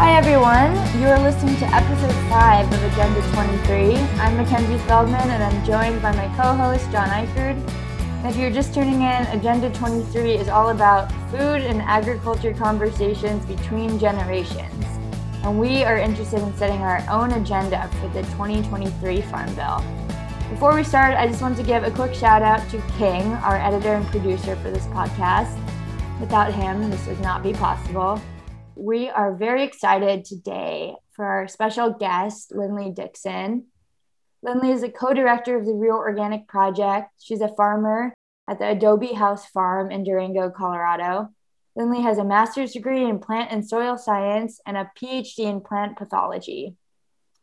Hi, everyone. You are listening to episode five of Agenda 23. I'm Mackenzie Feldman, and I'm joined by my co host, John Ikerd. If you're just tuning in, Agenda 23 is all about food and agriculture conversations between generations. And we are interested in setting our own agenda for the 2023 Farm Bill. Before we start, I just want to give a quick shout out to King, our editor and producer for this podcast. Without him, this would not be possible. We are very excited today for our special guest, Linley Dixon. Linley is a co director of the Real Organic Project. She's a farmer at the Adobe House Farm in Durango, Colorado. Linley has a master's degree in plant and soil science and a PhD in plant pathology.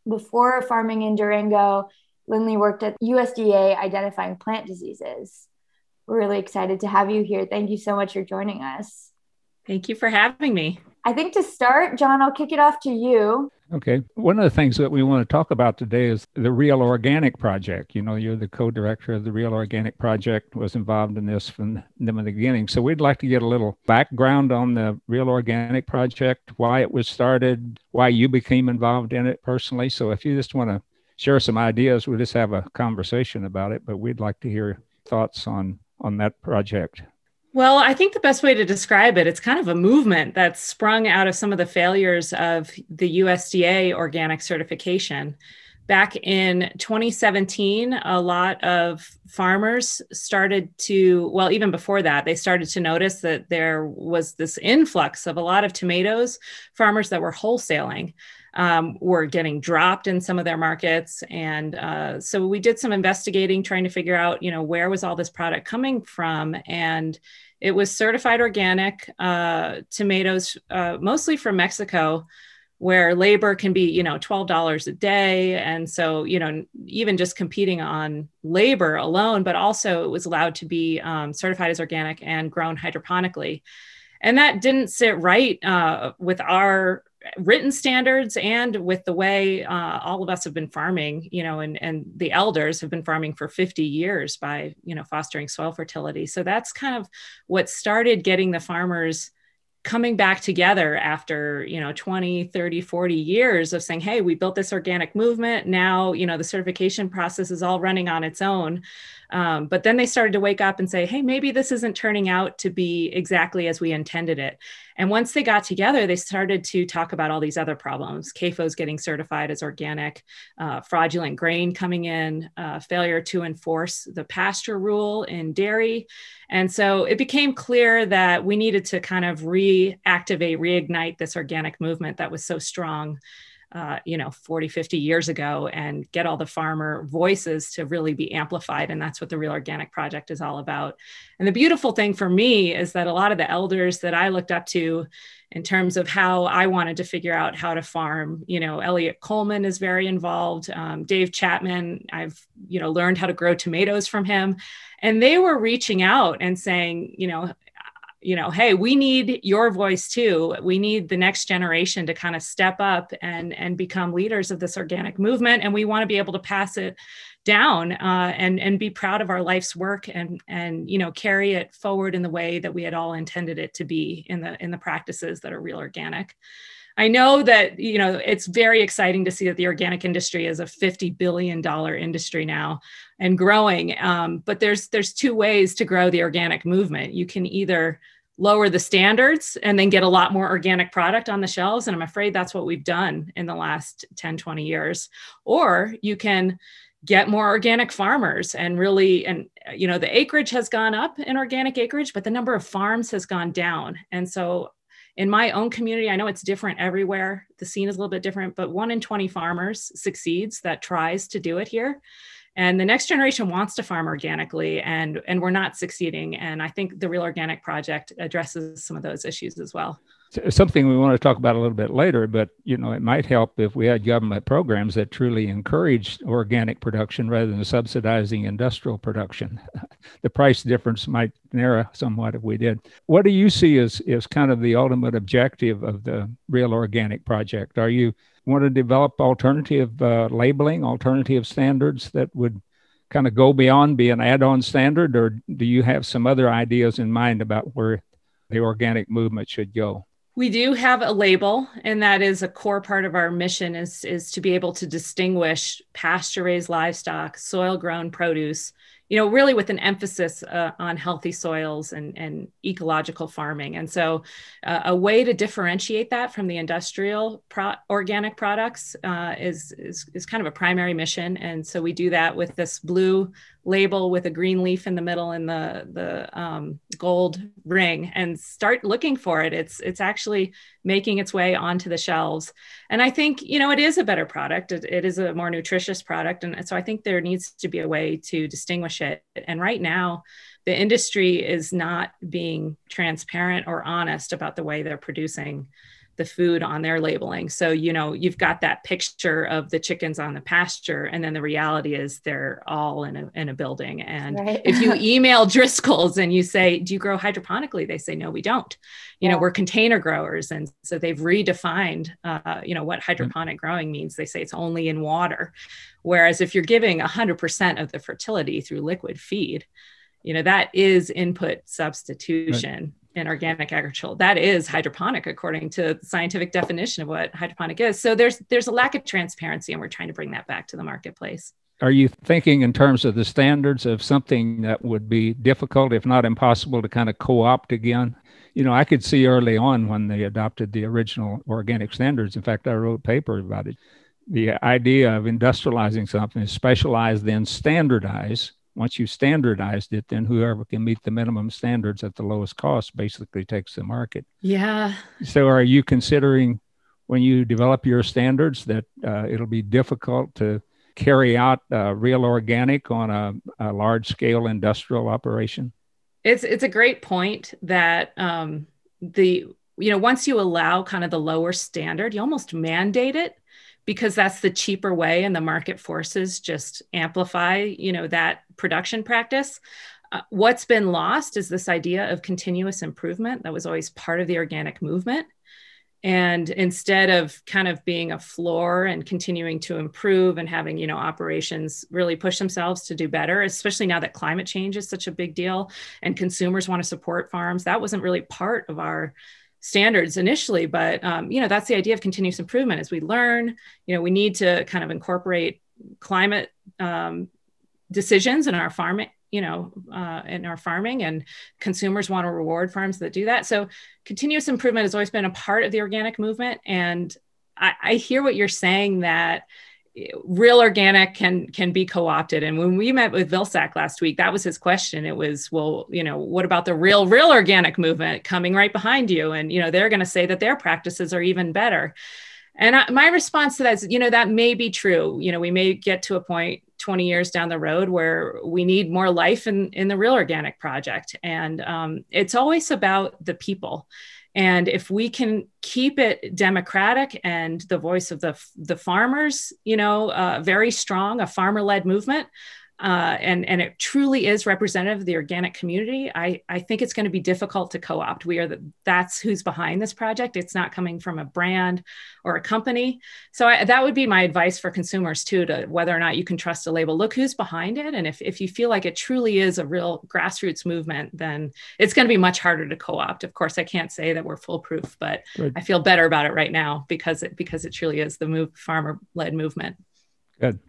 Before farming in Durango, Linley worked at USDA identifying plant diseases. We're really excited to have you here. Thank you so much for joining us. Thank you for having me. I think to start, John, I'll kick it off to you. Okay. One of the things that we want to talk about today is the Real Organic Project. You know, you're the co-director of the Real Organic Project, was involved in this from the beginning. So we'd like to get a little background on the Real Organic Project, why it was started, why you became involved in it personally. So if you just want to share some ideas, we'll just have a conversation about it, but we'd like to hear thoughts on on that project. Well, I think the best way to describe it, it's kind of a movement that's sprung out of some of the failures of the USDA organic certification. Back in 2017, a lot of farmers started to, well, even before that, they started to notice that there was this influx of a lot of tomatoes, farmers that were wholesaling. Um, were getting dropped in some of their markets. And uh, so we did some investigating trying to figure out you know where was all this product coming from. And it was certified organic uh, tomatoes, uh, mostly from Mexico, where labor can be, you know, twelve dollars a day, and so you know, even just competing on labor alone, but also it was allowed to be um, certified as organic and grown hydroponically, and that didn't sit right uh, with our written standards and with the way uh, all of us have been farming you know and and the elders have been farming for 50 years by you know fostering soil fertility. So that's kind of what started getting the farmers coming back together after you know 20 30 40 years of saying hey we built this organic movement. Now you know the certification process is all running on its own um, but then they started to wake up and say, hey, maybe this isn't turning out to be exactly as we intended it. And once they got together, they started to talk about all these other problems CAFOs getting certified as organic, uh, fraudulent grain coming in, uh, failure to enforce the pasture rule in dairy. And so it became clear that we needed to kind of reactivate, reignite this organic movement that was so strong uh, you know 40 50 years ago and get all the farmer voices to really be amplified. And that's what the real organic project is all about. And the beautiful thing for me is that a lot of the elders that i looked up to in terms of how i wanted to figure out how to farm you know eliot coleman is very involved. Um, dave chapman i've you know learned how to grow tomatoes from him. And they were reaching out and saying you know you know, hey, we need your voice too. We need the next generation to kind of step up and and become leaders of this organic movement, and we want to be able to pass it down uh, and and be proud of our life's work and and you know carry it forward in the way that we had all intended it to be in the in the practices that are real organic. I know that you know it's very exciting to see that the organic industry is a 50 billion dollar industry now and growing. Um, but there's there's two ways to grow the organic movement. You can either lower the standards and then get a lot more organic product on the shelves. And i'm afraid that's what we've done in the last 10 20 years. Or you can get more organic farmers and really and you know the acreage has gone up in organic acreage but the number of farms has gone down. And so in my own community i know it's different everywhere. The scene is a little bit different but one in 20 farmers succeeds that tries to do it here and the next generation wants to farm organically and and we're not succeeding. And i think the real organic project addresses some of those issues as well. Something we want to talk about a little bit later but you know it might help if we had government programs that truly encouraged organic production rather than subsidizing industrial production. The price difference might narrow somewhat if we did. What do you see as is kind of the ultimate objective of the real organic project? Are you want to develop alternative uh, labeling, alternative standards that would kind of go beyond be an add-on standard, or do you have some other ideas in mind about where the organic movement should go? We do have a label, and that is a core part of our mission is, is to be able to distinguish pasture raised livestock, soil grown produce, you know, really with an emphasis uh, on healthy soils and, and ecological farming. And so, uh, a way to differentiate that from the industrial pro- organic products uh, is, is, is kind of a primary mission. And so, we do that with this blue label with a green leaf in the middle and the the um, gold ring, and start looking for it. It's it's actually making its way onto the shelves. And I think you know it is a better product. it, it is a more nutritious product, and so I think there needs to be a way to distinguish it. And right now, the industry is not being transparent or honest about the way they're producing the food on their labeling. So, you know, you've got that picture of the chickens on the pasture, and then the reality is they're all in a, in a building. And right. if you email Driscoll's and you say, Do you grow hydroponically? They say, No, we don't. You yeah. know, we're container growers. And so they've redefined, uh, you know, what hydroponic growing means. They say it's only in water. Whereas if you're giving 100% of the fertility through liquid feed, you know, that is input substitution. Right in organic agriculture that is hydroponic according to the scientific definition of what hydroponic is. So there's there's a lack of transparency and we're trying to bring that back to the marketplace. Are you thinking in terms of the standards of something that would be difficult if not impossible to kind of co-opt again? You know i could see early on when they adopted the original organic standards. In fact i wrote a paper about it. The idea of industrializing something is specialize then standardize once you've standardized it, then whoever can meet the minimum standards at the lowest cost basically takes the market. Yeah. So, are you considering when you develop your standards that uh, it'll be difficult to carry out uh, real organic on a, a, large scale industrial operation? It's it's a great point that um, the you know once you allow kind of the lower standard, you almost mandate it because that's the cheaper way and the market forces just amplify you know that production practice. Uh, what's been lost is this idea of continuous improvement that was always part of the organic movement. And instead of kind of being a floor and continuing to improve and having you know operations really push themselves to do better especially now that climate change is such a big deal and consumers want to support farms that wasn't really part of our standards initially but um, you know that's the idea of continuous improvement as we learn you know we need to kind of incorporate climate um, decisions in our farming you know uh, in our farming and consumers want to reward farms that do that. So continuous improvement has always been a part of the organic movement and I, I hear what you're saying that real organic can can be co-opted. And when we met with vilsack last week that was his question. It was well you know what about the real real organic movement coming right behind you? And you know they're going to say that their practices are even better. And I, my response to that is you know that may be true. You know we may get to a point 20 years down the road where we need more life in in the real organic project. And um, it's always about the people and if we can keep it democratic and the voice of the, the farmers, you know, uh, very strong, a farmer led movement, uh, and and it truly is representative of the organic community, I I think it's going to be difficult to co-opt. We are the, that's who's behind this project. It's not coming from a brand or a company. So I, that would be my advice for consumers too, to whether or not you can trust a label. Look who's behind it, and if if you feel like it truly is a real grassroots movement, then it's going to be much harder to co-opt. Of course, I can't say that we're foolproof, but Good. I feel better about it right now because it because it truly is the move farmer-led movement. Good.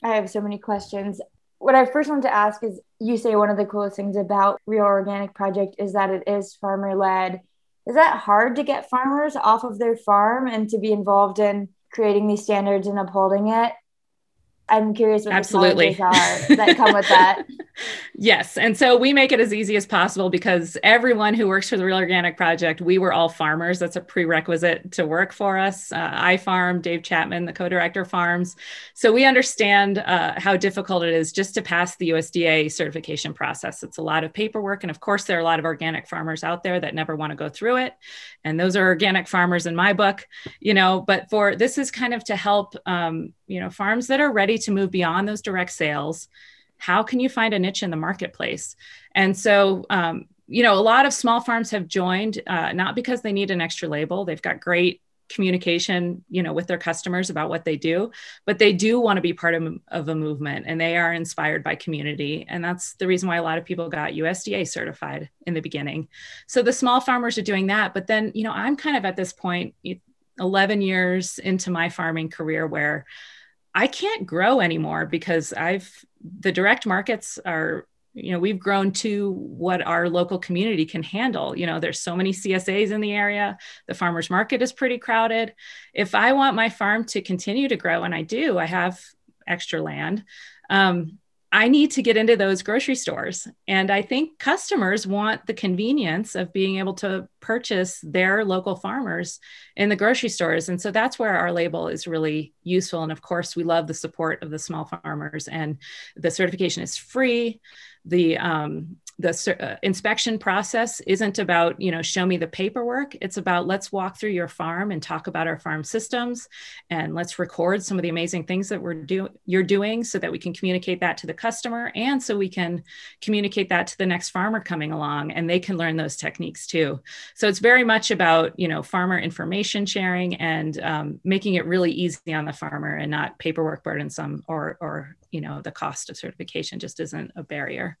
I have so many questions. What I first want to ask is you say one of the coolest things about Real Organic Project is that it is farmer led. Is that hard to get farmers off of their farm and to be involved in creating these standards and upholding it? I'm curious what Absolutely. the challenges are that come with that. yes. And so we make it as easy as possible because everyone who works for the Real Organic Project, we were all farmers. That's a prerequisite to work for us. Uh, I farm, Dave Chapman, the co director, farms. So we understand uh, how difficult it is just to pass the USDA certification process. It's a lot of paperwork. And of course, there are a lot of organic farmers out there that never want to go through it. And those are organic farmers in my book, you know, but for this is kind of to help, um, you know, farms that are ready to move beyond those direct sales how can you find a niche in the marketplace? And so um, you know a lot of small farms have joined uh, not because they need an extra label. They've got great communication you know with their customers about what they do but they do want to be part of, of a movement and they are inspired by community. And that's the reason why a lot of people got usda certified in the beginning. So the small farmers are doing that but then you know i'm kind of at this point 11 years into my farming career where I can't grow anymore because I've the direct markets are you know we've grown to what our local community can handle. You know there's so many csas in the area. The farmers market is pretty crowded. If i want my farm to continue to grow and i do i have extra land um, I need to get into those grocery stores. And I think customers want the convenience of being able to purchase their local farmers in the grocery stores. And so that's where our label is really useful. And of course, we love the support of the small farmers, and the certification is free. The um, the uh, inspection process isn't about you know show me the paperwork. It's about let's walk through your farm and talk about our farm systems and let's record some of the amazing things that we're doing you're doing so that we can communicate that to the customer and so we can communicate that to the next farmer coming along and they can learn those techniques too. So it's very much about you know farmer information sharing and um, making it really easy on the farmer and not paperwork burdensome or or you know the cost of certification just isn't a barrier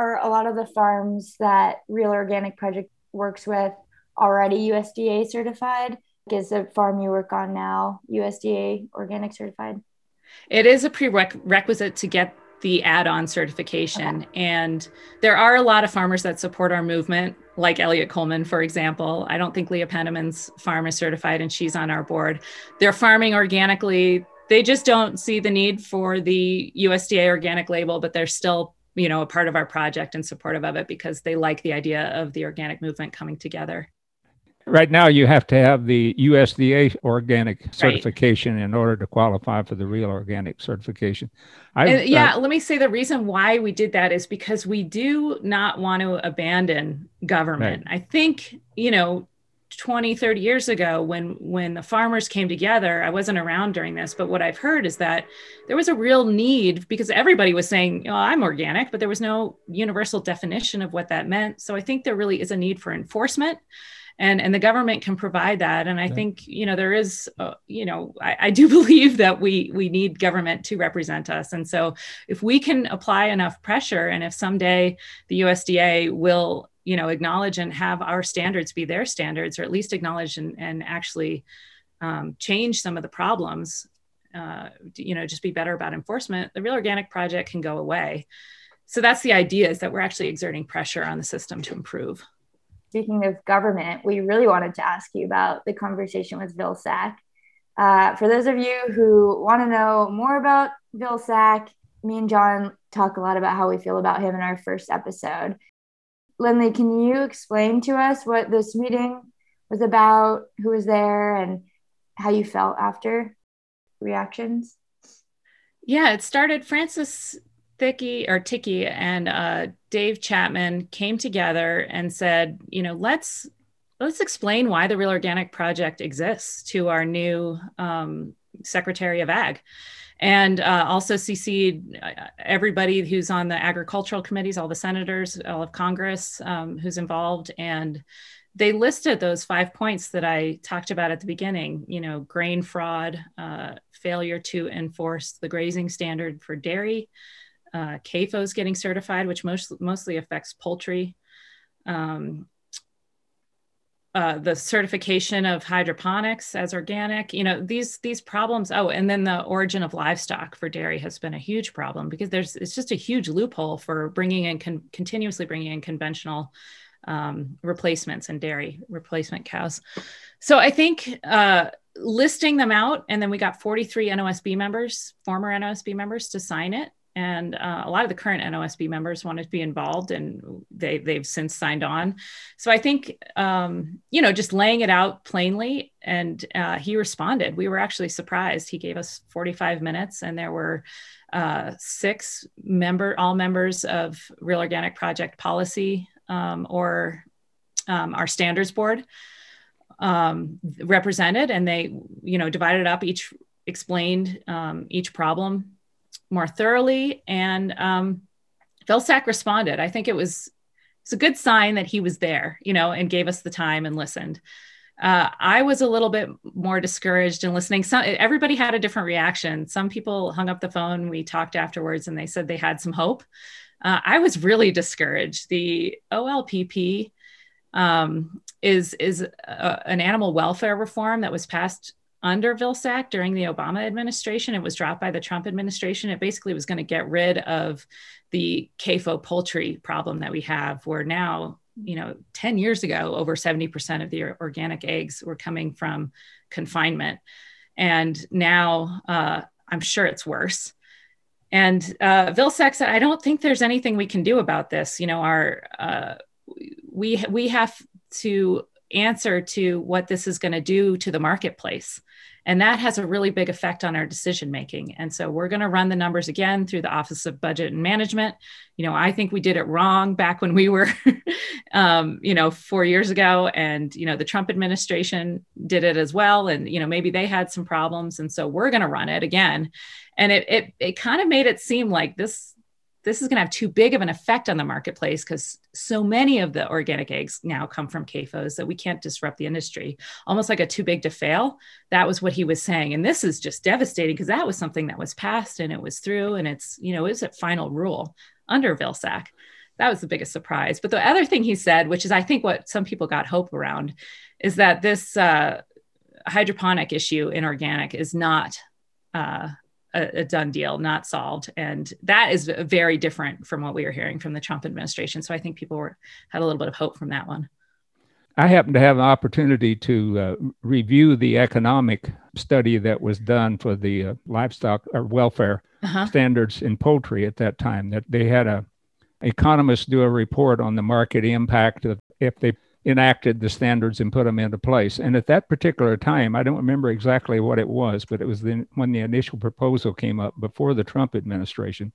are a lot of the farms that Real Organic Project works with already USDA certified? Is the farm you work on now USDA organic certified? It is a prerequisite to get the add-on certification okay. and there are a lot of farmers that support our movement like eliot coleman for example i don't think leah penniman's farm is certified and she's on our board they're farming organically they just don't see the need for the usda organic label but they're still you know a part of our project and supportive of it because they like the idea of the organic movement coming together right now you have to have the usda organic certification right. in order to qualify for the real organic certification and, yeah uh, let me say the reason why we did that is because we do not want to abandon government right. i think you know 20 30 years ago when when the farmers came together i wasn't around during this but what i've heard is that there was a real need because everybody was saying oh, i'm organic but there was no universal definition of what that meant. So i think there really is a need for enforcement and and the government can provide that. And i yeah. think you know there is uh, you know I, I do believe that we we need government to represent us. And so if we can apply enough pressure and if someday the usda will you know acknowledge and have our standards be their standards or at least acknowledge and, and actually um, change some of the problems uh, you know just be better about enforcement the real organic project can go away. So that's the idea is that we're actually exerting pressure on the system to improve. Speaking of government we really wanted to ask you about the conversation with vilsack. Uh, for those of you who want to know more about vilsack me and john talk a lot about how we feel about him in our first episode Linley, can you explain to us what this meeting was about, who was there, and how you felt after reactions? Yeah, it started Francis Thicky or Ticky and uh, Dave Chapman came together and said, you know, let's let's explain why the Real Organic Project exists to our new um, Secretary of Ag and uh, also CC'd uh, everybody who's on the agricultural committees, all the senators, all of Congress um, who's involved. And they listed those five points that I talked about at the beginning, you know, grain fraud, uh, failure to enforce the grazing standard for dairy, uh, CAFOs getting certified, which most, mostly affects poultry, um, uh, the certification of hydroponics as organic you know these these problems oh and then the origin of livestock for dairy has been a huge problem because there's it's just a huge loophole for bringing in con- continuously bringing in conventional um, replacements and dairy replacement cows. So i think uh, listing them out and then we got 43 nosb members former nosb members to sign it and uh, a lot of the current NOSB members wanted to be involved, and they they've since signed on. So I think um, you know just laying it out plainly, and uh, he responded. We were actually surprised. He gave us 45 minutes, and there were uh, six member all members of Real Organic Project Policy um, or um, our standards board um, represented, and they you know divided up each explained um, each problem more thoroughly. And um, Vilsack responded. I think it was it's a good sign that he was there, you know, and gave us the time and listened. uh, I was a little bit more discouraged in listening. Some everybody had a different reaction. Some people hung up the phone. We talked afterwards, and they said they had some hope. Uh, I was really discouraged. The OLPP um, is is a, an animal welfare reform that was passed under Vilsack during the Obama administration. It was dropped by the Trump administration. It basically was going to get rid of the CAFO poultry problem that we have, where now you know 10 years ago over 70% of the organic eggs were coming from confinement and now uh, i'm sure it's worse and uh, vilsack said i don't think there's anything we can do about this you know our uh, we we have to answer to what this is going to do to the marketplace and that has a really big effect on our decision making. And so we're going to run the numbers again through the Office of Budget and Management. You know, I think we did it wrong back when we were, um, you know, four years ago. And, you know, the Trump administration did it as well. And, you know, maybe they had some problems. And so we're going to run it again. And it, it, it kind of made it seem like this this is going to have too big of an effect on the marketplace because so many of the organic eggs now come from CAFOs that we can't disrupt the industry. Almost like a too big to fail. That was what he was saying. And this is just devastating because that was something that was passed and it was through and it's, you know, is a final rule under Vilsack. That was the biggest surprise. But the other thing he said, which is I think what some people got hope around, is that this uh, hydroponic issue in organic is not uh, a, a, done deal, not solved. And that is very different from what we were hearing from the Trump administration. So I think people were had a little bit of hope from that one. I happened to have an opportunity to uh, review the economic study that was done for the uh, livestock or welfare uh-huh. standards in poultry at that time. That they had a economists do a report on the market impact of if they enacted the standards and put them into place. And at that particular time, I don't remember exactly what it was, but it was the, when the initial proposal came up before the Trump administration.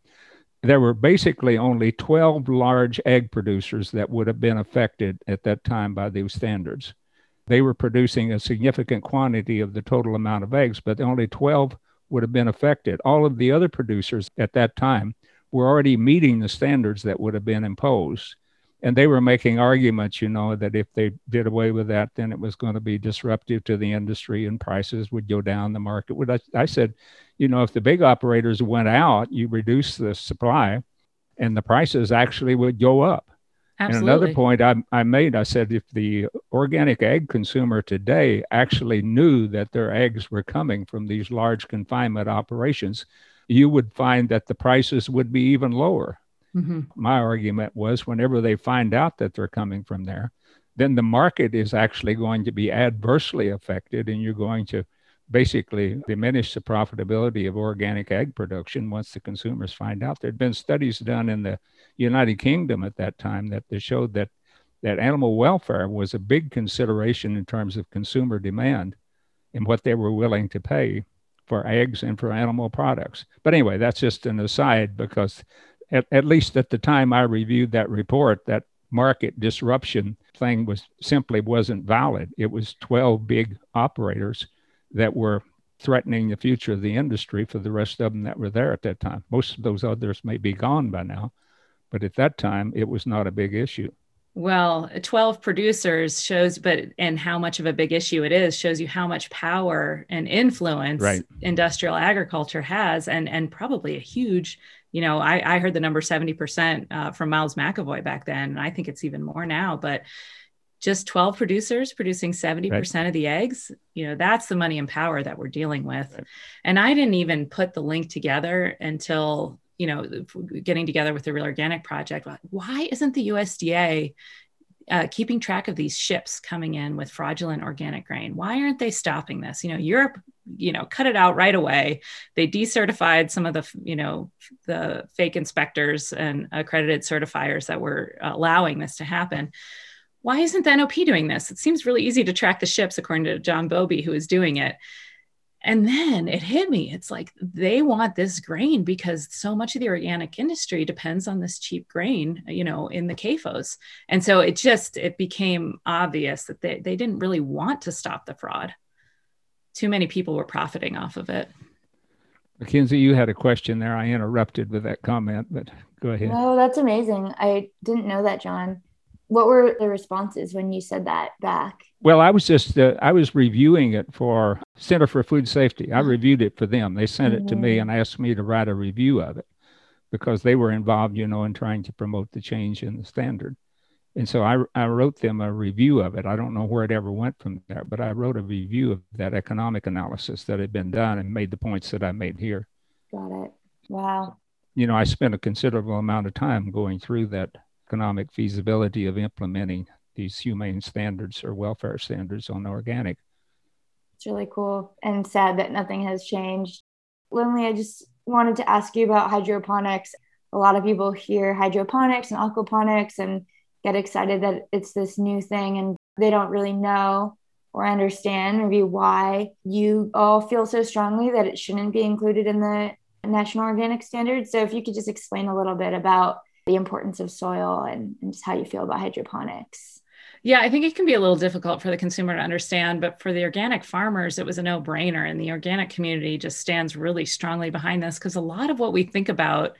There were basically only 12 large egg producers that would have been affected at that time by those standards. They were producing a significant quantity of the total amount of eggs, but only 12 would have been affected. All of the other producers at that time were already meeting the standards that would have been imposed and they were making arguments, you know, that if they did away with that, then it was going to be disruptive to the industry and prices would go down. The market would. I, I said, you know, if the big operators went out, you reduce the supply, and the prices actually would go up. Absolutely. And another point I, I made, I said, if the organic egg consumer today actually knew that their eggs were coming from these large confinement operations, you would find that the prices would be even lower Mm-hmm. My argument was whenever they find out that they're coming from there, then the market is actually going to be adversely affected, and you're going to basically diminish the profitability of organic egg production once the consumers find out. There had been studies done in the United Kingdom at that time that showed that that animal welfare was a big consideration in terms of consumer demand and what they were willing to pay for eggs and for animal products. But anyway, that's just an aside because at, at least at the time I reviewed that report, that market disruption thing was simply wasn't valid. It was 12 big operators that were threatening the future of the industry for the rest of them that were there at that time. Most of those others may be gone by now, but at that time it was not a big issue. Well, 12 producers shows, but and how much of a big issue it is shows you how much power and influence right. industrial agriculture has, and and probably a huge you know, I, I heard the number 70% uh, from Miles McEvoy back then, and I think it's even more now, but just 12 producers producing 70% right. of the eggs, you know, that's the money and power that we're dealing with. Right. And I didn't even put the link together until, you know, getting together with the Real Organic Project. Why isn't the USDA uh, keeping track of these ships coming in with fraudulent organic grain. Why aren't they stopping this? You know, Europe, you know, cut it out right away. They decertified some of the, you know, the fake inspectors and accredited certifiers that were allowing this to happen. Why isn't the NOP doing this? It seems really easy to track the ships, according to John Bowlby, who is doing it. And then it hit me. It's like they want this grain because so much of the organic industry depends on this cheap grain, you know, in the CAFOs. And so it just it became obvious that they, they didn't really want to stop the fraud. Too many people were profiting off of it. Mackenzie, you had a question there. I interrupted with that comment, but go ahead. No, that's amazing. I didn't know that, John. What were the responses when you said that back? Well, I was just uh, I was reviewing it for Center for Food Safety. I mm-hmm. reviewed it for them. They sent mm-hmm. it to me mm-hmm. and asked me to write a review of it because they were involved, you know, in trying to promote the change in the standard. And so I, I wrote them a review of it. I don't know where it ever went from there, but I wrote a review of that economic analysis that had been done and made the points that I made here. Got it. Wow. You know, I spent a considerable amount of time going through that economic feasibility of implementing these humane standards or welfare standards on organic. It's really cool and sad that nothing has changed. Linley, I just wanted to ask you about hydroponics. A lot of people hear hydroponics and aquaponics and get excited that it's this new thing and they don't really know or understand maybe why you all feel so strongly that it shouldn't be included in the national organic standards. So if you could just explain a little bit about the importance of soil and, and just how you feel about hydroponics. Yeah, I think it can be a little difficult for the consumer to understand, but for the organic farmers, it was a no brainer. And the organic community just stands really strongly behind this because a lot of what we think about,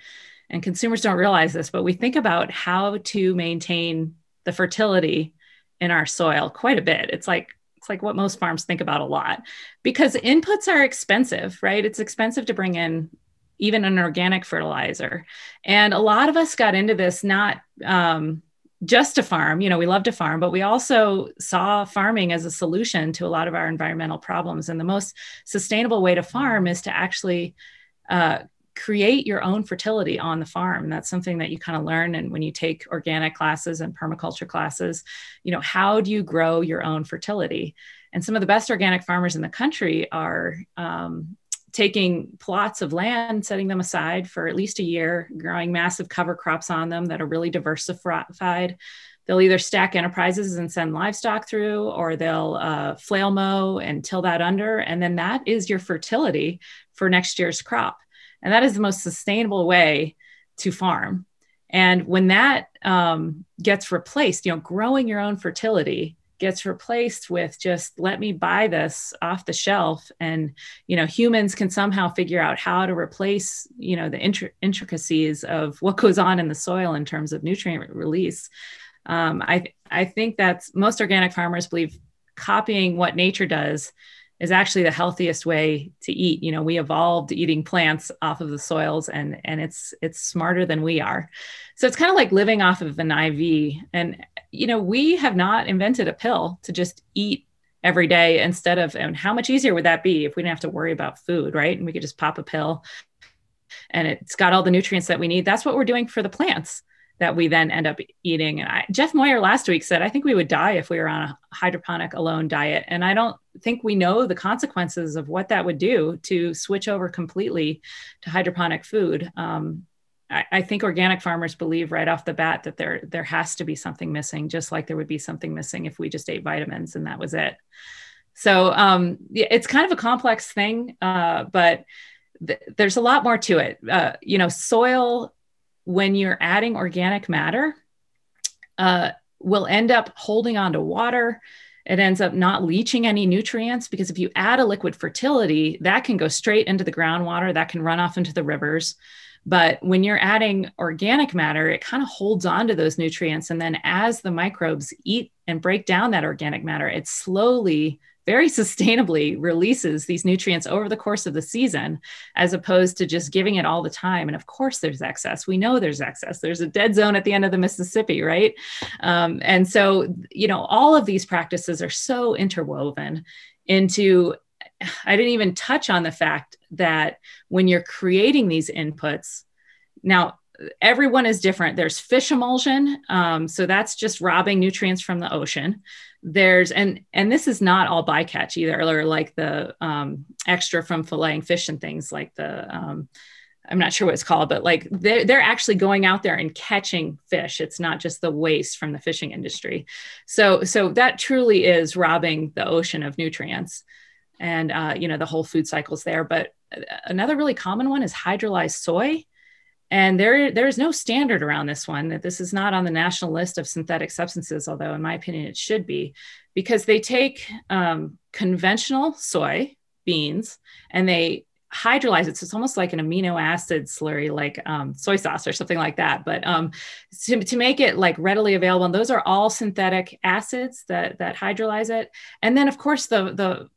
and consumers don't realize this, but we think about how to maintain the fertility in our soil quite a bit. It's like it's like what most farms think about a lot because inputs are expensive, right? It's expensive to bring in even an organic fertilizer. And a lot of us got into this not um, just to farm, you know, we love to farm, but we also saw farming as a solution to a lot of our environmental problems. And the most sustainable way to farm is to actually uh, create your own fertility on the farm. That's something that you kind of learn. And when you take organic classes and permaculture classes, you know, how do you grow your own fertility? And some of the best organic farmers in the country are um, taking plots of land, setting them aside for at least a year, growing massive cover crops on them that are really diversified. They'll either stack enterprises and send livestock through, or they'll uh, flail mow and till that under. And then that is your fertility for next year's crop. And that is the most sustainable way to farm. And when that um, gets replaced, you know, growing your own fertility gets replaced with just let me buy this off the shelf. And you know humans can somehow figure out how to replace you know the intricacies of what goes on in the soil in terms of nutrient release. Um, i i think that's most organic farmers believe copying what nature does is actually the healthiest way to eat. You know we evolved eating plants off of the soils and and it's it's smarter than we are. So it's kind of like living off of an iv and you know, we have not invented a pill to just eat every day instead of, and how much easier would that be if we didn't have to worry about food, right? And we could just pop a pill and it's got all the nutrients that we need. That's what we're doing for the plants that we then end up eating. And I, Jeff Moyer last week said, I think we would die if we were on a hydroponic alone diet. And I don't think we know the consequences of what that would do to switch over completely to hydroponic food. Um, I, think organic farmers believe right off the bat that there there has to be something missing, just like there would be something missing if we just ate vitamins and that was it. So um, it's kind of a complex thing, uh, but th- there's a lot more to it. Uh, you know, soil when you're adding organic matter uh, will end up holding on to water. It ends up not leaching any nutrients because if you add a liquid fertility, that can go straight into the groundwater, that can run off into the rivers. But when you're adding organic matter, it kind of holds on to those nutrients. And then as the microbes eat and break down that organic matter, it slowly, very sustainably releases these nutrients over the course of the season, as opposed to just giving it all the time. And of course, there's excess. We know there's excess. There's a dead zone at the end of the Mississippi, right? Um, and so, you know, all of these practices are so interwoven into I didn't even touch on the fact that when you're creating these inputs, now everyone is different. There's fish emulsion, um, so that's just robbing nutrients from the ocean. There's and and this is not all bycatch either, or like the um, extra from filleting fish and things like the. Um, I'm not sure what it's called, but like they're, they're actually going out there and catching fish. It's not just the waste from the fishing industry. So, so that truly is robbing the ocean of nutrients and uh, you know the whole food cycles there. But uh, another really common one is hydrolyzed soy, and there there is no standard around this one. That this is not on the national list of synthetic substances, although in my opinion it should be, because they take um, conventional soy beans and they hydrolyze it. So it's almost like an amino acid slurry, like um, soy sauce or something like that. But um, to, to make it like readily available, and those are all synthetic acids that that hydrolyze it. And then of course the the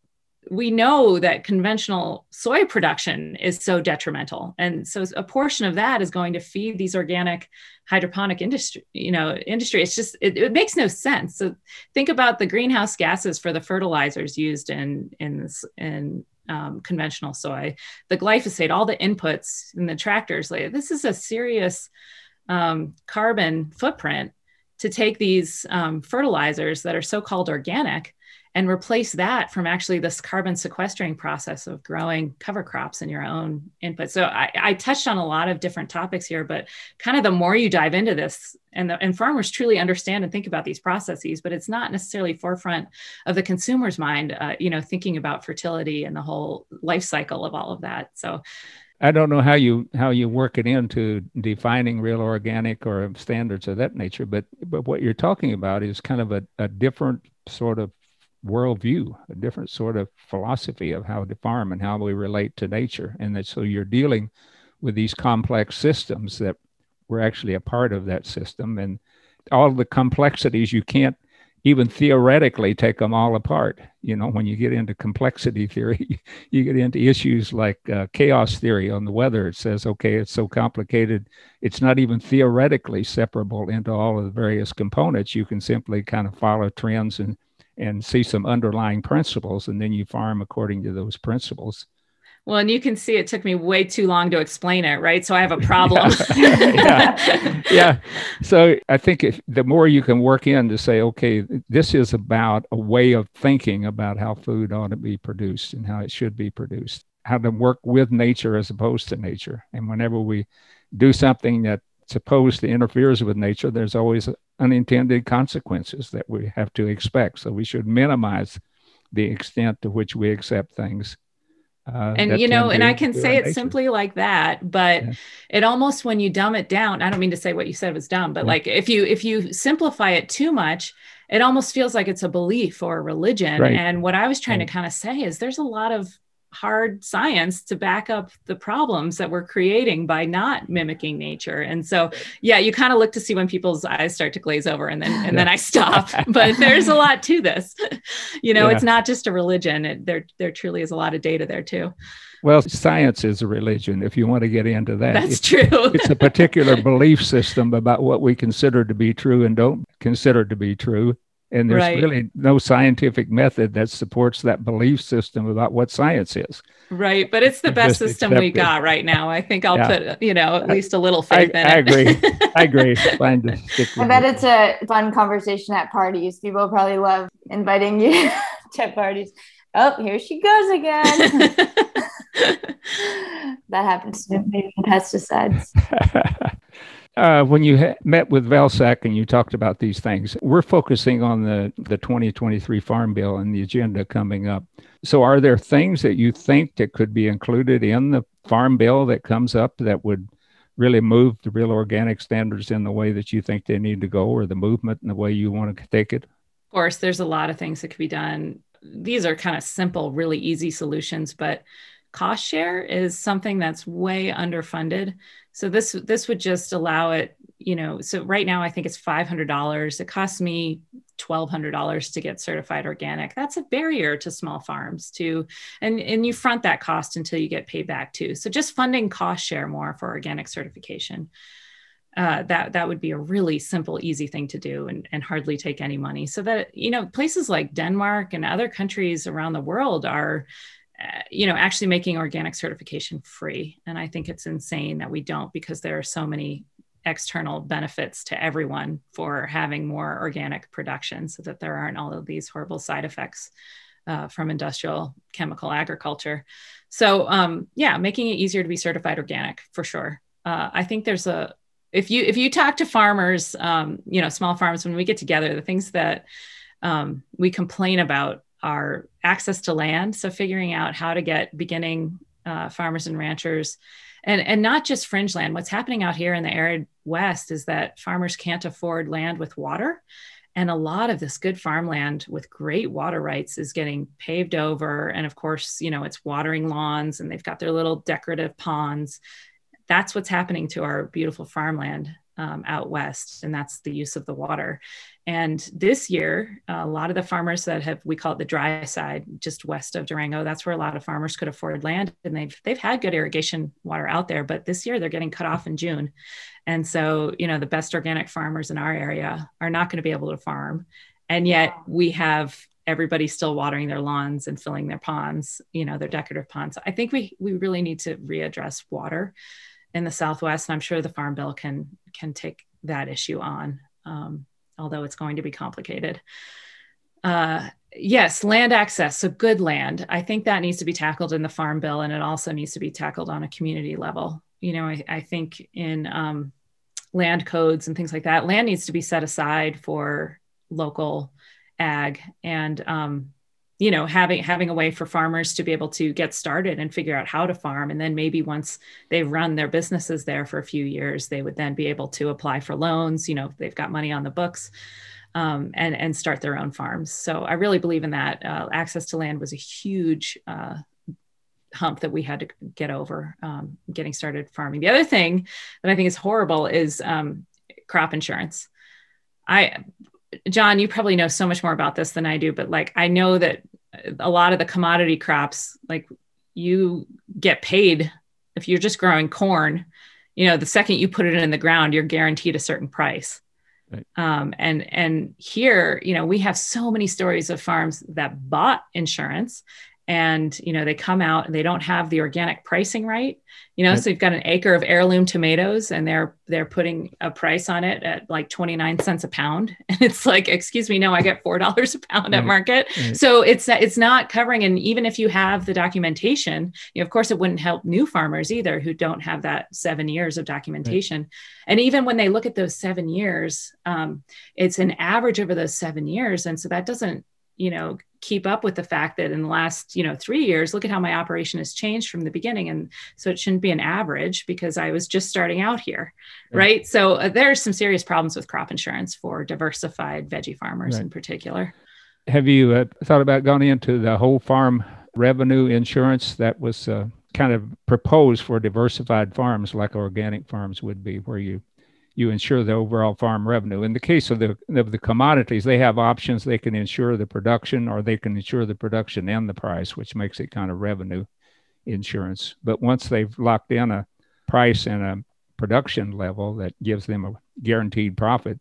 we know that conventional soy production is so detrimental. And so a portion of that is going to feed these organic hydroponic industry you know industry. It's just it, it makes no sense. So think about the greenhouse gases for the fertilizers used in in this in um, conventional soy. The glyphosate all the inputs in the tractors like this is a serious um, carbon footprint to take these um, fertilizers that are so-called organic and replace that from actually this carbon sequestering process of growing cover crops in your own input. So I, I, touched on a lot of different topics here, but kind of the more you dive into this, and, the, and farmers truly understand and think about these processes, but it's not necessarily forefront of the consumer's mind, uh, you know, thinking about fertility and the whole life cycle of all of that. So I don't know how you how you work it into defining real organic or standards of that nature, but but what you're talking about is kind of a, a different sort of worldview, a different sort of philosophy of how to farm and how we relate to nature. And that so you're dealing with these complex systems that we're actually a part of that system. And all the complexities, you can't even theoretically take them all apart. You know, when you get into complexity theory, you get into issues like uh, chaos theory on the weather. It says, okay, it's so complicated, it's not even theoretically separable into all of the various components. You can simply kind of follow trends and and see some underlying principles, and then you farm according to those principles. Well, and you can see it took me way too long to explain it, right? So I have a problem. yeah. yeah. So I think if, the more you can work in to say, okay, this is about a way of thinking about how food ought to be produced and how it should be produced, how to work with nature as opposed to nature. And whenever we do something that supposed to interferes with nature, there's always unintended consequences that we have to expect. So we should minimize the extent to which we accept things. Uh, and you know, and I can say it nature. simply like that, but yeah. it almost when you dumb it down, I don't mean to say what you said was dumb, but yeah. like if you if you simplify it too much, it almost feels like it's a belief or a religion. Right. And what I was trying right. to kind of say is there's a lot of hard science to back up the problems that we're creating by not mimicking nature and so yeah you kind of look to see when people's eyes start to glaze over and then and then i stop but there's a lot to this you know yeah. it's not just a religion it, there there truly is a lot of data there too well, science is a religion, if you want to get into that. That's it's, true. it's a particular belief system about what we consider to be true and don't consider to be true. And there's right. really no scientific method that supports that belief system about what science is. Right. But it's the best system we got right now. I think I'll yeah. put, you know, at least a little faith I, in I it. I agree. I agree. Fine to stick I bet it. it's a fun conversation at parties. People probably love inviting you to parties. Oh, here she goes again. that happens to me pesticides. Uh, when you ha- met with Vilsack and you talked about these things, we're focusing on the, the 2023 Farm Bill and the agenda coming up. So, are there things that you think that could be included in the Farm Bill that comes up that would really move the real organic standards in the way that you think they need to go, or the movement in the way you want to take it? Of course, there's a lot of things that could be done. These are kind of simple, really easy solutions, but cost share is something that's way underfunded. So this this would just allow it, you know, so right now I think it's $500. It costs me $1200 to get certified organic. That's a barrier to small farms to and and you front that cost until you get paid back too. So just funding cost share more for organic certification. Uh, that that would be a really simple, easy thing to do, and, and hardly take any money. So that you know, places like Denmark and other countries around the world are you know actually making organic certification free. And i think it's insane that we don't because there are so many external benefits to everyone for having more organic production so that there aren't all of these horrible side effects uh, from industrial chemical agriculture. So um, yeah making it easier to be certified organic for sure. Uh, i think there's a if you if you talk to farmers um, you know small farms when we get together the things that um, we complain about our access to land. So figuring out how to get beginning uh, farmers and ranchers and, and not just fringe land. What's happening out here in the arid West is that farmers can't afford land with water. and a lot of this good farmland with great water rights is getting paved over and of course you know it's watering lawns and they've got their little decorative ponds that's what's happening to our beautiful farmland um, out west, and that's the use of the water. And this year, a lot of the farmers that have we call it the dry side, just west of Durango, that's where a lot of farmers could afford land, and they've they've had good irrigation water out there, but this year they're getting cut off in June, and so you know the best organic farmers in our area are not going to be able to farm, and yet we have everybody still watering their lawns and filling their ponds, you know, their decorative ponds. I think we we really need to readdress water in the Southwest, and I'm sure the Farm Bill can can take that issue on, um, although it's going to be complicated. Uh, yes, land access, so good land. I think that needs to be tackled in the Farm Bill, and it also needs to be tackled on a community level. You know, I, I think in um, land codes and things like that, land needs to be set aside for local ag and um, you know having having a way for farmers to be able to get started and figure out how to farm. And then maybe once they've run their businesses there for a few years they would then be able to apply for loans you know they've got money on the books um, and and start their own farms. So i really believe in that uh, access to land was a huge uh, hump that we had to get over um, getting started farming. The other thing that i think is horrible is um, crop insurance. I John, you probably know so much more about this than I do, but like I know that a lot of the commodity crops, like you get paid if you're just growing corn, you know, the second you put it in the ground, you're guaranteed a certain price. Right. Um, and and here, you know, we have so many stories of farms that bought insurance and you know they come out and they don't have the organic pricing right you know so you've got an acre of heirloom tomatoes and they're they're putting a price on it at like 29 cents a pound and it's like excuse me no i get four dollars a pound right. at market right. so it's it's not covering and even if you have the documentation you know, of course it wouldn't help new farmers either who don't have that seven years of documentation right. and even when they look at those seven years um, it's an average over those seven years and so that doesn't you know keep up with the fact that in the last you know three years look at how my operation has changed from the beginning and so it shouldn't be an average because i was just starting out here right, right? so uh, there's some serious problems with crop insurance for diversified veggie farmers right. in particular have you uh, thought about going into the whole farm revenue insurance that was uh, kind of proposed for diversified farms like organic farms would be where you you insure the overall farm revenue. In the case of the of the commodities, they have options. They can insure the production, or they can insure the production and the price, which makes it kind of revenue insurance. But once they've locked in a price and a production level that gives them a guaranteed profit,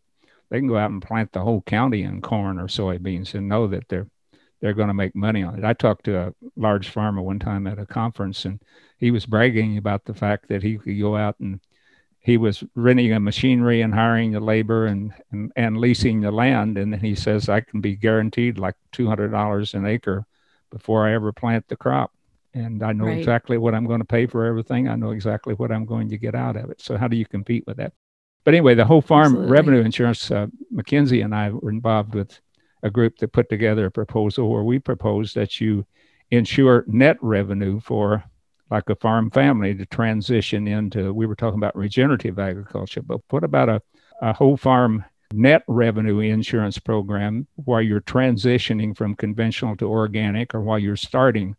they can go out and plant the whole county in corn or soybeans and know that they're they're going to make money on it. I talked to a large farmer one time at a conference, and he was bragging about the fact that he could go out and he was renting a machinery and hiring the labor and, and, and leasing the land. And then he says, I can be guaranteed like $200 an acre before I ever plant the crop. And I know right. exactly what I'm going to pay for everything. I know exactly what I'm going to get out of it. So, how do you compete with that? But anyway, the whole farm Absolutely. revenue insurance, uh, Mackenzie and I were involved with a group that put together a proposal where we proposed that you insure net revenue for like a farm family to transition into we were talking about regenerative agriculture but what about a, a whole farm net revenue insurance program while you're transitioning from conventional to organic or while you're starting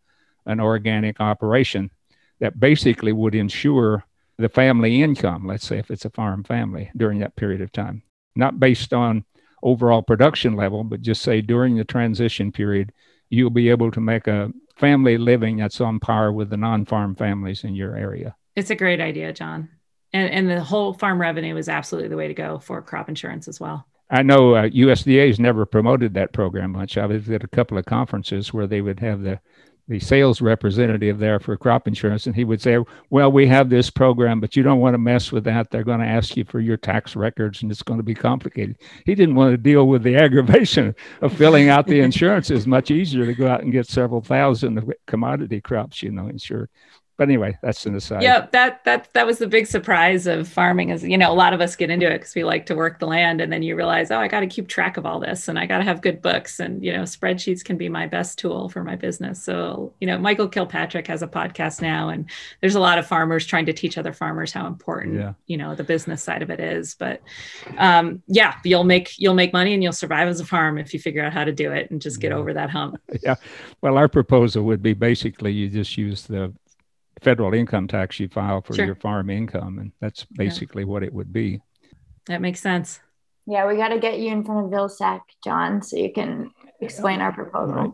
an organic operation that basically would insure the family income let's say if it's a farm family during that period of time? Not based on overall production level but just say during the transition period you'll be able to make a family living that's on par with the non-farm families in your area. It's a great idea, John. And, and the whole farm revenue is absolutely the way to go for crop insurance as well. I know uh, USDA has never promoted that program much. I was at a couple of conferences where they would have the the sales representative there for crop insurance, and he would say, "Well, we have this program, but you don't want to mess with that. They're going to ask you for your tax records, and it's going to be complicated." He didn't want to deal with the aggravation of filling out the insurance. It's much easier to go out and get several thousand commodity crops, you know, insured. But anyway, that's an aside. Yeah, that that that was the big surprise of farming. Is you know a lot of us get into it because we like to work the land, and then you realize, oh, I got to keep track of all this, and I got to have good books, and you know spreadsheets can be my best tool for my business. So you know, Michael Kilpatrick has a podcast now, and there's a lot of farmers trying to teach other farmers how important yeah. you know the business side of it is. But um, yeah, you'll make you'll make money and you'll survive as a farm if you figure out how to do it and just get yeah. over that hump. Yeah. Well, our proposal would be basically you just use the federal income tax you file for sure. your farm income. And that's basically yeah. what it would be. That makes sense. Yeah, we got to get you in front of Vilsack, John, so you can explain our proposal. Right.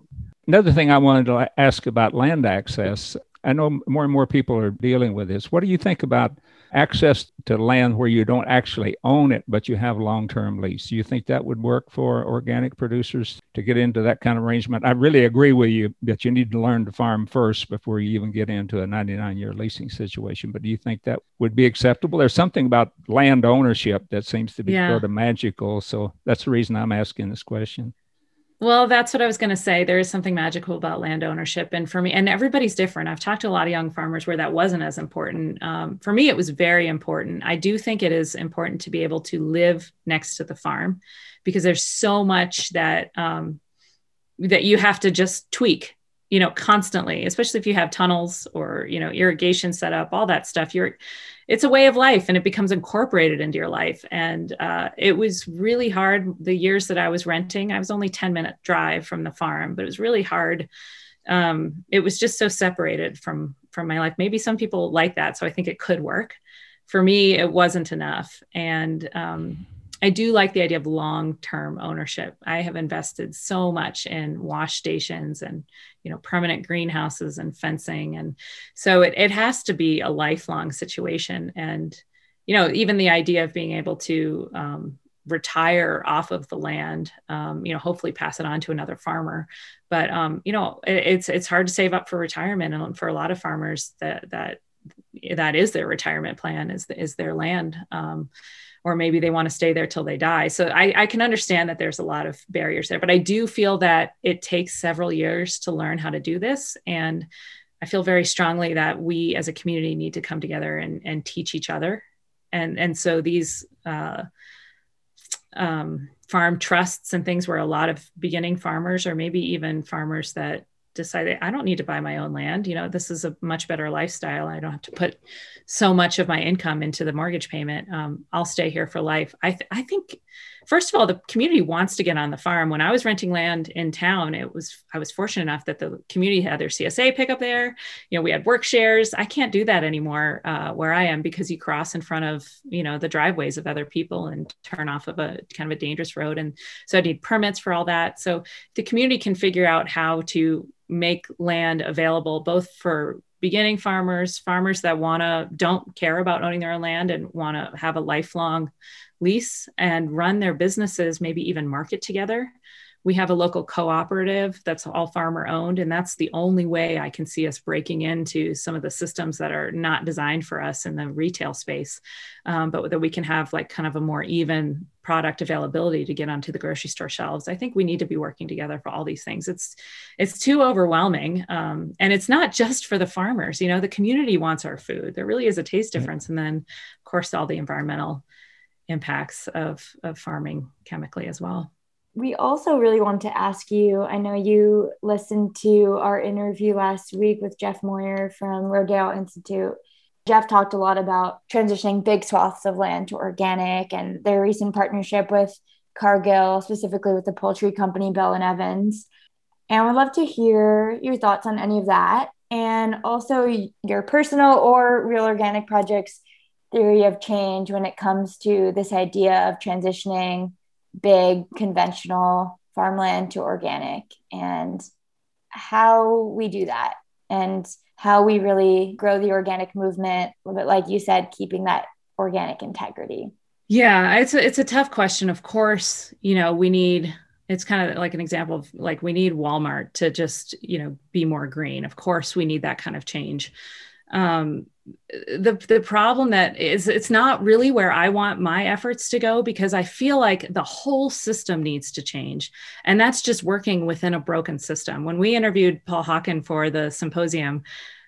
Another thing I wanted to ask about land access. I know more and more people are dealing with this. What do you think about access to land where you don't actually own it, but you have long term lease. Do you think that would work for organic producers to get into that kind of arrangement? I really agree with you that you need to learn to farm first before you even get into a 99 year leasing situation. But do you think that would be acceptable? There's something about land ownership that seems to be yeah. sort of magical. So that's the reason I'm asking this question. Well, that's what I was going to say. There is something magical about land ownership. And for me, and everybody's different. I've talked to a lot of young farmers where that wasn't as important. Um, for me, it was very important. I do think it is important to be able to live next to the farm because there's so much that um, that you have to just tweak you know constantly especially if you have tunnels or you know irrigation set up all that stuff you're it's a way of life and it becomes incorporated into your life. And uh, it was really hard the years that i was renting. I was only 10 minute drive from the farm but it was really hard. Um, it was just so separated from from my life. Maybe some people like that so i think it could work. For me it wasn't enough. And um, I do like the idea of long term ownership. I have invested so much in wash stations and you know permanent greenhouses and fencing. And so it, it has to be a lifelong situation. And you know even the idea of being able to um, retire off of the land um, you know hopefully pass it on to another farmer. But um, you know it, it's it's hard to save up for retirement. And for a lot of farmers that that that is their retirement plan is is their land. Um, or maybe they want to stay there till they die. So I, I, can understand that there's a lot of barriers there, but I do feel that it takes several years to learn how to do this. And I feel very strongly that we as a community need to come together and, and teach each other. And, and so these uh, um, farm trusts and things where a lot of beginning farmers or maybe even farmers that decided I don't need to buy my own land. You know, this is a much better lifestyle. I don't have to put so much of my income into the mortgage payment. Um, I'll stay here for life. I, th- I think, first of all, the community wants to get on the farm. When I was renting land in town, it was I was fortunate enough that the community had their CSA pick up there. You know, we had work shares. I can't do that anymore uh, where I am because you cross in front of you know the driveways of other people and turn off of a kind of a dangerous road, and so I need permits for all that. So the community can figure out how to make land available both for beginning farmers, farmers that want to don't care about owning their own land and want to have a lifelong lease and run their businesses, maybe even market together. We have a local cooperative that's all farmer owned and that's the only way i can see us breaking into some of the systems that are not designed for us in the retail space um, but that we can have like kind of a more even product availability to get onto the grocery store shelves. I think we need to be working together for all these things. It's it's too overwhelming um, and it's not just for the farmers. You know the community wants our food. There really is a taste difference and then of course all the environmental impacts of of farming chemically as well we also really want to ask you I know you listened to our interview last week with Jeff Moyer from Rodale Institute. Jeff talked a lot about transitioning big swaths of land to organic and their recent partnership with Cargill, specifically with the poultry company Bell and Evans. And we'd love to hear your thoughts on any of that and also your personal or real organic projects theory of change when it comes to this idea of transitioning big conventional farmland to organic and how we do that and how we really grow the organic movement but like you said keeping that organic integrity. Yeah it's a, it's a tough question. Of course you know we need it's kind of like an example of like we need walmart to just you know be more green. Of course we need that kind of change. Um, the the problem that is it's not really where I want my efforts to go because I feel like the whole system needs to change and that's just working within a broken system. When we interviewed Paul Hawken for the symposium,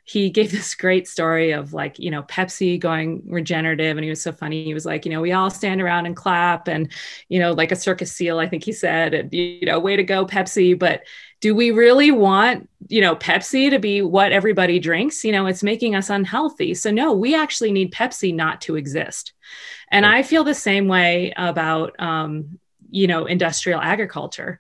he gave this great story of like, you know, Pepsi going regenerative. And he was so funny. He was like, you know, we all stand around and clap and, you know, like a circus seal, I think he said, and, you know, way to go, Pepsi. But do we really want, you know, Pepsi to be what everybody drinks? You know, it's making us unhealthy. So, no, we actually need Pepsi not to exist. And right. I feel the same way about, um, you know, industrial agriculture.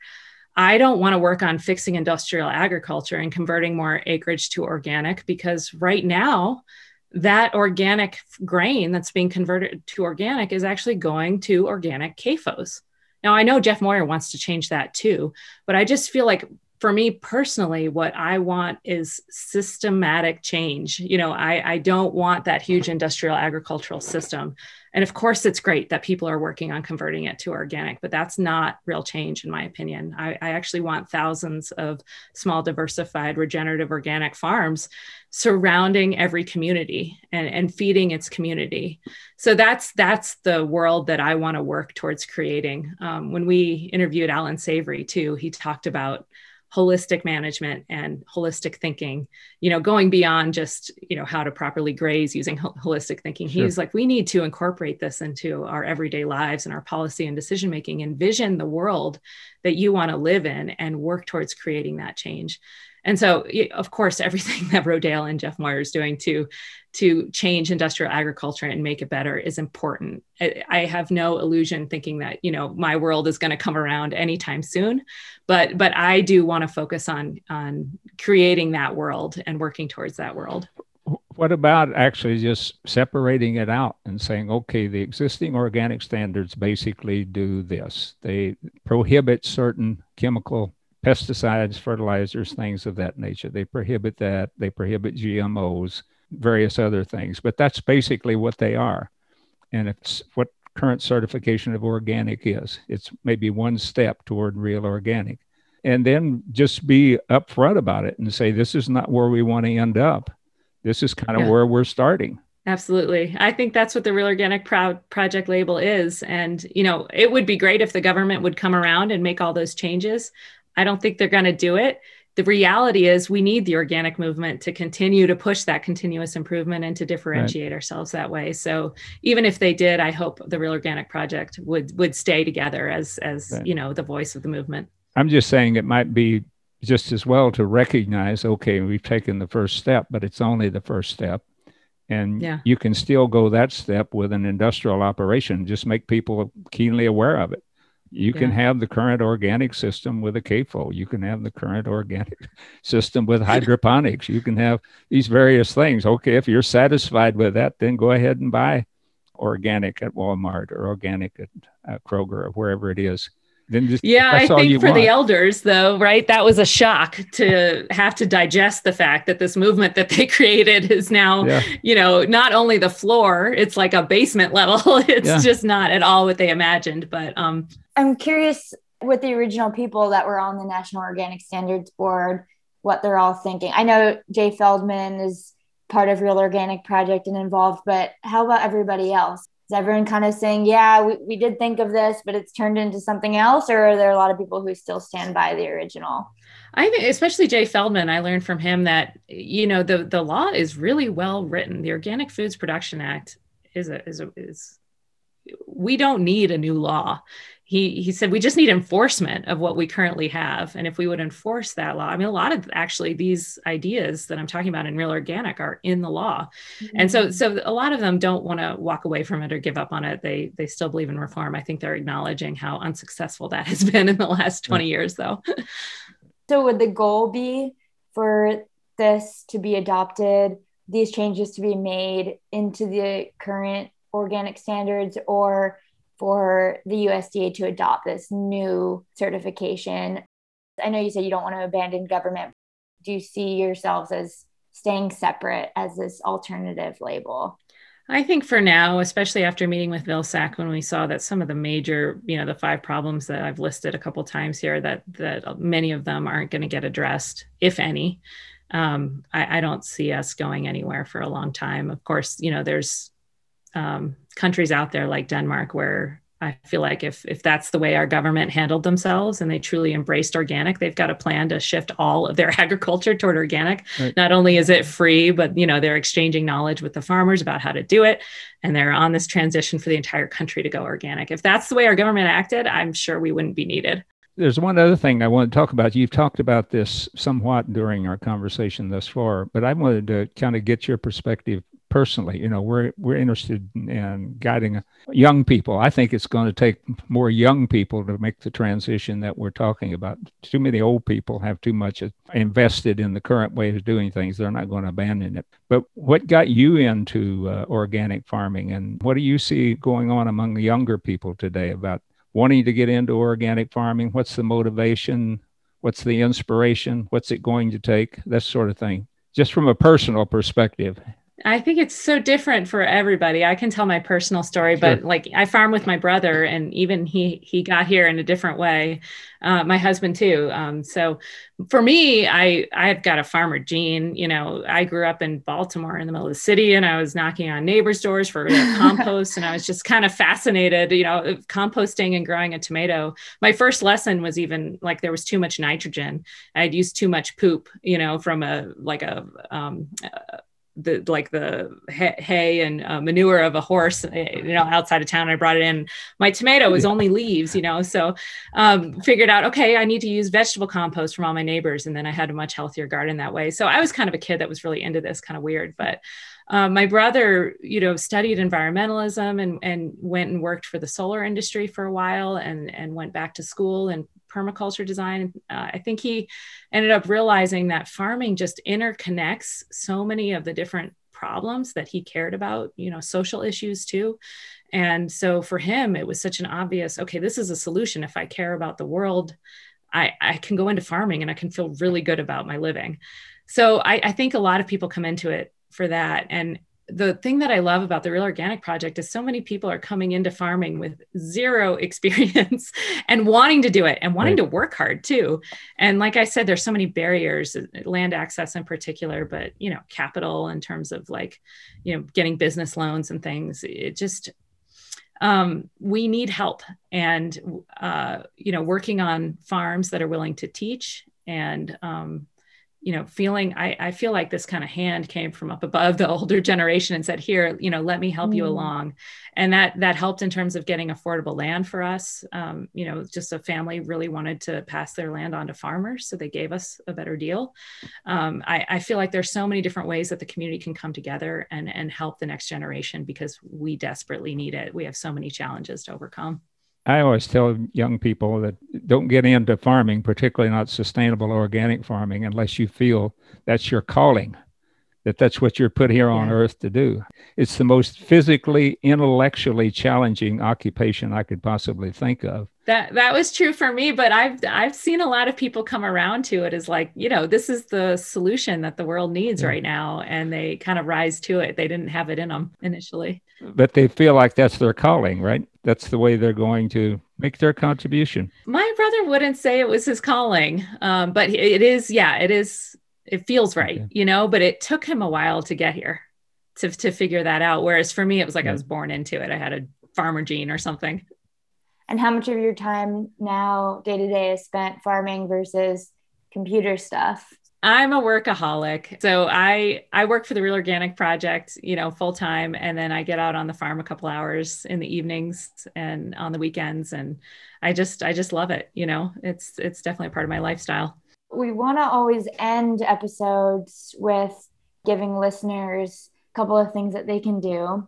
I don't want to work on fixing industrial agriculture and converting more acreage to organic because right now, that organic grain that's being converted to organic is actually going to organic CAFOs. Now, I know Jeff Moyer wants to change that too, but I just feel like for me personally, what I want is systematic change. You know, I, I don't want that huge industrial agricultural system. And of course, it's great that people are working on converting it to organic, but that's not real change, in my opinion. I, I actually want thousands of small, diversified, regenerative organic farms surrounding every community and, and feeding its community. So that's that's the world that I want to work towards creating. Um, when we interviewed Allan Savory too, he talked about holistic management and holistic thinking you know going beyond just you know how to properly graze using holistic thinking sure. he's like we need to incorporate this into our everyday lives and our policy and decision making envision the world that you want to live in and work towards creating that change and so, of course, everything that Rodale and Jeff Moyer is doing to to change industrial agriculture and make it better is important. I, have no illusion thinking that you know my world is going to come around anytime soon, but but I do want to focus on on creating that world and working towards that world. What about actually just separating it out and saying, okay, the existing organic standards basically do this. They prohibit certain chemical pesticides, fertilizers, things of that nature. They prohibit that. They prohibit GMOs, various other things. But that's basically what they are. And it's what current certification of organic is. It's maybe one step toward real organic. And then just be upfront about it and say, this is not where we want to end up. This is kind of yeah. where we're starting. Absolutely. I think that's what the Real Organic Pro- Project label is. And, you know, it would be great if the government would come around and make all those changes. I don't think they're going to do it. The reality is, we need the organic movement to continue to push that continuous improvement and to differentiate right. ourselves that way. So, even if they did, I hope the Real Organic Project would would stay together as as right. you know the voice of the movement. I'm just saying it might be just as well to recognize, okay, we've taken the first step, but it's only the first step. And yeah. you can still go that step with an industrial operation. Just make people keenly aware of it. You yeah. can have the current organic system with a CAFO. You can have the current organic system with hydroponics. You can have these various things. Okay, if you're satisfied with that, then go ahead and buy organic at Walmart or organic at uh, Kroger or wherever it is. Then just, yeah, I think for want. the elders, though, right? That was a shock to have to digest the fact that this movement that they created is now, yeah. you know, not only the floor; it's like a basement level. it's yeah. just not at all what they imagined. But um, I'm curious with the original people that were on the National Organic Standards Board, what they're all thinking. I know Jay Feldman is part of Real Organic Project and involved, but how about everybody else? Is everyone kind of saying, yeah, we, we did think of this, but it's turned into something else? Or are there a lot of people who still stand by the original? I think, especially Jay Feldman, I learned from him that, you know, the, the law is really well written. The Organic Foods Production Act is a, is a, is, we don't need a new law he he said we just need enforcement of what we currently have and if we would enforce that law i mean a lot of actually these ideas that i'm talking about in real organic are in the law. Mm-hmm. and so so a lot of them don't want to walk away from it or give up on it. They they still believe in reform. I think they're acknowledging how unsuccessful that has been in the last 20 years though. So would the goal be for this to be adopted these changes to be made into the current organic standards or for the USDA to adopt this new certification. I know you said you don't want to abandon government. Do you see yourselves as staying separate as this alternative label? I think for now, especially after meeting with Vilsack, when we saw that some of the major, you know, the five problems that I've listed a couple times here, that that many of them aren't going to get addressed, if any. Um, I, I, don't see us going anywhere for a long time. Of course, you know, there's um, countries out there like Denmark where I feel like if if that's the way our government handled themselves and they truly embraced organic, they've got a plan to shift all of their agriculture toward organic. Right. Not only is it free, but you know they're exchanging knowledge with the farmers about how to do it, and they're on this transition for the entire country to go organic. If that's the way our government acted, I'm sure we wouldn't be needed. There's one other thing I want to talk about. You've talked about this somewhat during our conversation thus far, but I wanted to kind of get your perspective personally. You know, we're we're interested in guiding young people. I think it's going to take more young people to make the transition that we're talking about. Too many old people have too much invested in the current way of doing things. They're not going to abandon it. But what got you into uh, organic farming, and what do you see going on among the younger people today about wanting to get into organic farming? What's the motivation? What's the inspiration? What's it going to take? That sort of thing. Just from a personal perspective. I think it's so different for everybody. I can tell my personal story, sure. but like I farm with my brother, and even he he got here in a different way. Uh, my husband too. Um, so for me, I I've got a farmer gene. You know, I grew up in Baltimore in the middle of the city, and I was knocking on neighbors' doors for compost, and I was just kind of fascinated. You know, composting and growing a tomato. My first lesson was even like there was too much nitrogen. I'd used too much poop. You know, from a like a um, the like the hay and uh, manure of a horse eh, you know outside of town i brought it in. My tomato was only leaves you know so um, figured out okay i need to use vegetable compost from all my neighbors and then i had a much healthier garden that way. So i was kind of a kid that was really into this kind of weird but um, my brother you know studied environmentalism and, and went and worked for the solar industry for a while and and went back to school and permaculture design. Uh, I think he ended up realizing that farming just interconnects so many of the different problems that he cared about, you know, social issues too. And so for him, it was such an obvious, okay, this is a solution. If I care about the world, I, I can go into farming and I can feel really good about my living. So I, I think a lot of people come into it for that. And the thing that I love about the Real Organic Project is so many people are coming into farming with zero experience and wanting to do it and wanting right. to work hard too. And like I said, there's so many barriers, uh, land access in particular, but you know, capital in terms of like, you know, getting business loans and things. It just um, we need help and uh, you know, working on farms that are willing to teach and um, you know feeling i, I feel like this kind of hand came from up above the older generation and said here you know let me help mm. you along. And that that helped in terms of getting affordable land for us. Um, you know just a family really wanted to pass their land on to farmers so they gave us a better deal. Um, I, I feel like there's so many different ways that the community can come together and and help the next generation because we desperately need it. We have so many challenges to overcome I always tell young people that don't get into farming, particularly not sustainable organic farming, unless you feel that's your calling, that that's what you're put here on yeah. earth to do. It's the most physically, intellectually challenging occupation I could possibly think of. That that was true for me, but I've I've seen a lot of people come around to it as like, you know, this is the solution that the world needs yeah. right now, and they kind of rise to it. They didn't have it in them initially, but they feel like that's their calling, right? That's the way they're going to make their contribution. My brother wouldn't say it was his calling, um, but it is. Yeah, it is. It feels right, okay. you know. But it took him a while to get here, to to figure that out. Whereas for me, it was like yeah. I was born into it. I had a farmer gene or something and how much of your time now day to day is spent farming versus computer stuff i'm a workaholic so i i work for the real organic project you know full time and then i get out on the farm a couple hours in the evenings and on the weekends and i just i just love it you know? It's it's definitely a part of my lifestyle. We want to always end episodes with giving listeners a couple of things that they can do.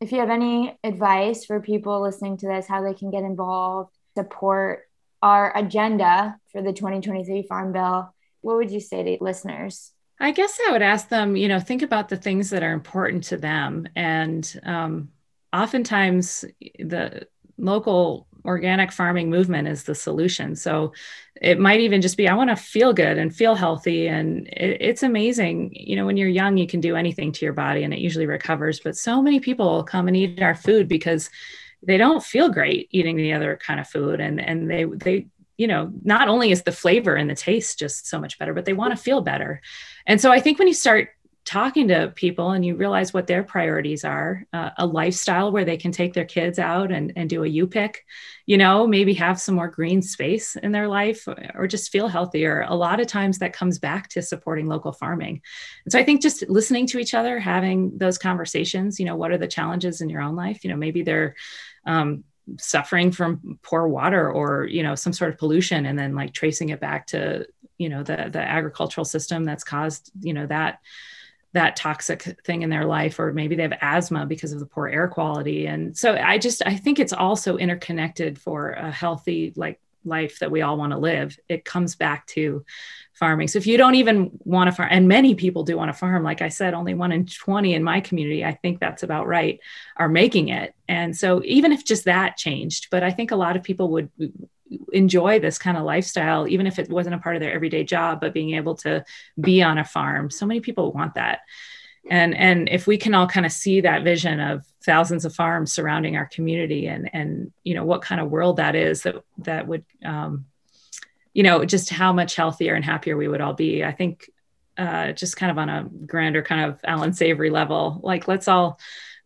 If you have any advice for people listening to this, how they can get involved, support our agenda for the 2023 Farm Bill, what would you say to listeners? I guess I would ask them, you know, think about the things that are important to them. And um, oftentimes the local organic farming movement is the solution. So it might even just be, I want to feel good and feel healthy. And it, it's amazing. You know, when you're young, you can do anything to your body and it usually recovers. But so many people come and eat our food because they don't feel great eating the other kind of food. And, and they, they, you know, not only is the flavor and the taste just so much better, but they want to feel better. And so I think when you start talking to people and you realize what their priorities are uh, a lifestyle where they can take their kids out and, and do a u pick you know maybe have some more green space in their life or just feel healthier a lot of times that comes back to supporting local farming and so i think just listening to each other having those conversations you know what are the challenges in your own life you know maybe they're um, suffering from poor water or you know some sort of pollution and then like tracing it back to you know the the agricultural system that's caused you know that that toxic thing in their life or maybe they have asthma because of the poor air quality. And so i just i think it's also interconnected for a healthy like life that we all want to live. It comes back to farming. So if you don't even want to farm and many people do want to farm like i said only one in 20 in my community i think that's about right are making it. And so even if just that changed but i think a lot of people would enjoy this kind of lifestyle even if it wasn't a part of their everyday job but being able to be on a farm. So many people want that. And and if we can all kind of see that vision of thousands of farms surrounding our community and and you know what kind of world that is that that would um, you know just how much healthier and happier we would all be i think uh, just kind of on a grander kind of Allan Savory level like let's all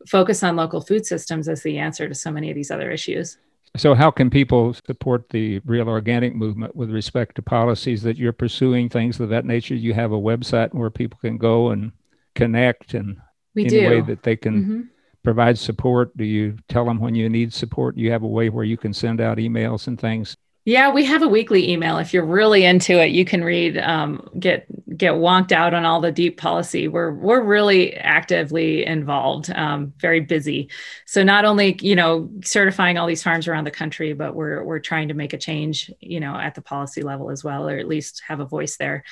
focus on local food systems as the answer to so many of these other issues so, how can people support the real organic movement with respect to policies that you're pursuing, things of that nature? You have a website where people can go and connect and we in do. a way that they can Mhm. provide support. Do you tell them when you need support? You have a way where you can send out emails and things. Yeah, we have a weekly email. If you're really into it, you can read, um, get get wonked out on all the deep policy. We're we're really actively involved, um, very busy. So not only you know certifying all these farms around the country, but we're we're trying to make a change, you know, at the policy level as well, or at least have a voice there.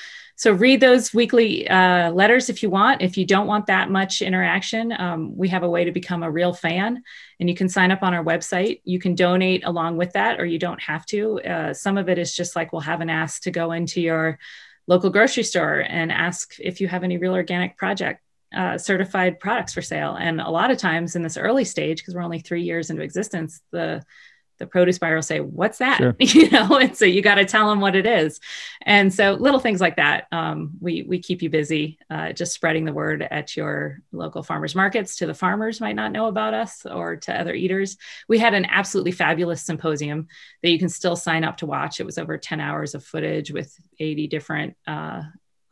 So read those weekly uh, letters if you want. If you don't want that much interaction, um, we have a way to become a real fan, and you can sign up on our website. You can donate along with that, or you don't have to. Uh, some of it is just like we'll have an ask to go into your local grocery store and ask if you have any real organic project uh, certified products for sale. And a lot of times in this early stage, because we're only three years into existence, the the produce buyer will say, "What's that?" Sure. You know, and so you got to tell them what it is. And so little things like that, um, we we keep you busy, uh, just spreading the word at your local farmers markets to the farmers might not know about us or to other eaters. We had an absolutely fabulous symposium that you can still sign up to watch. It was over ten hours of footage with eighty different. Uh,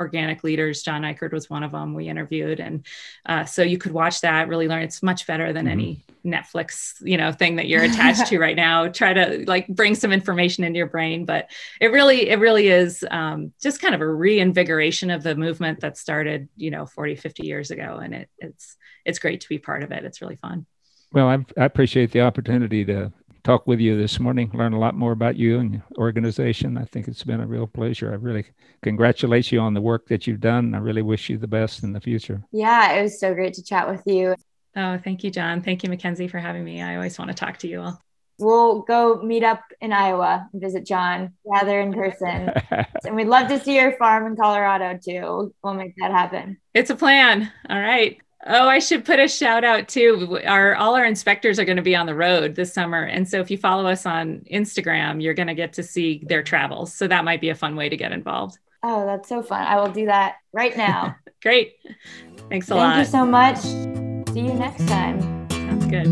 organic leaders. John Ikerd was one of them we interviewed. And uh, so you could watch that really learn. It's much better than Mhm. any netflix you know thing that you're attached to right now. Try to like bring some information into your brain. But it really it really is um, just kind of a reinvigoration of the movement that started you know 40 50 years ago. And it, it's it's great to be part of it. It's really fun. Well, I, I appreciate the opportunity to talk with you this morning, learn a lot more about you and your organization. I think it's been a real pleasure. I really congratulate you on the work that you've done. I really wish you the best in the future. Yeah, it was so great to chat with you. oh thank you john thank you mackenzie for having me i always want to talk to you all We'll go meet up in Iowa and visit John, gather in person. and we'd love to see your farm in Colorado too. We'll make that happen. It's a plan. All right. Oh, I should put a shout out too. Our all our inspectors are going to be on the road this summer, and so if you follow us on Instagram, you're going to get to see their travels. So that might be a fun way to get involved. Oh, that's so fun. I will do that right now. Great. Thanks a Thank lot. you so much. See you next time. Sounds good.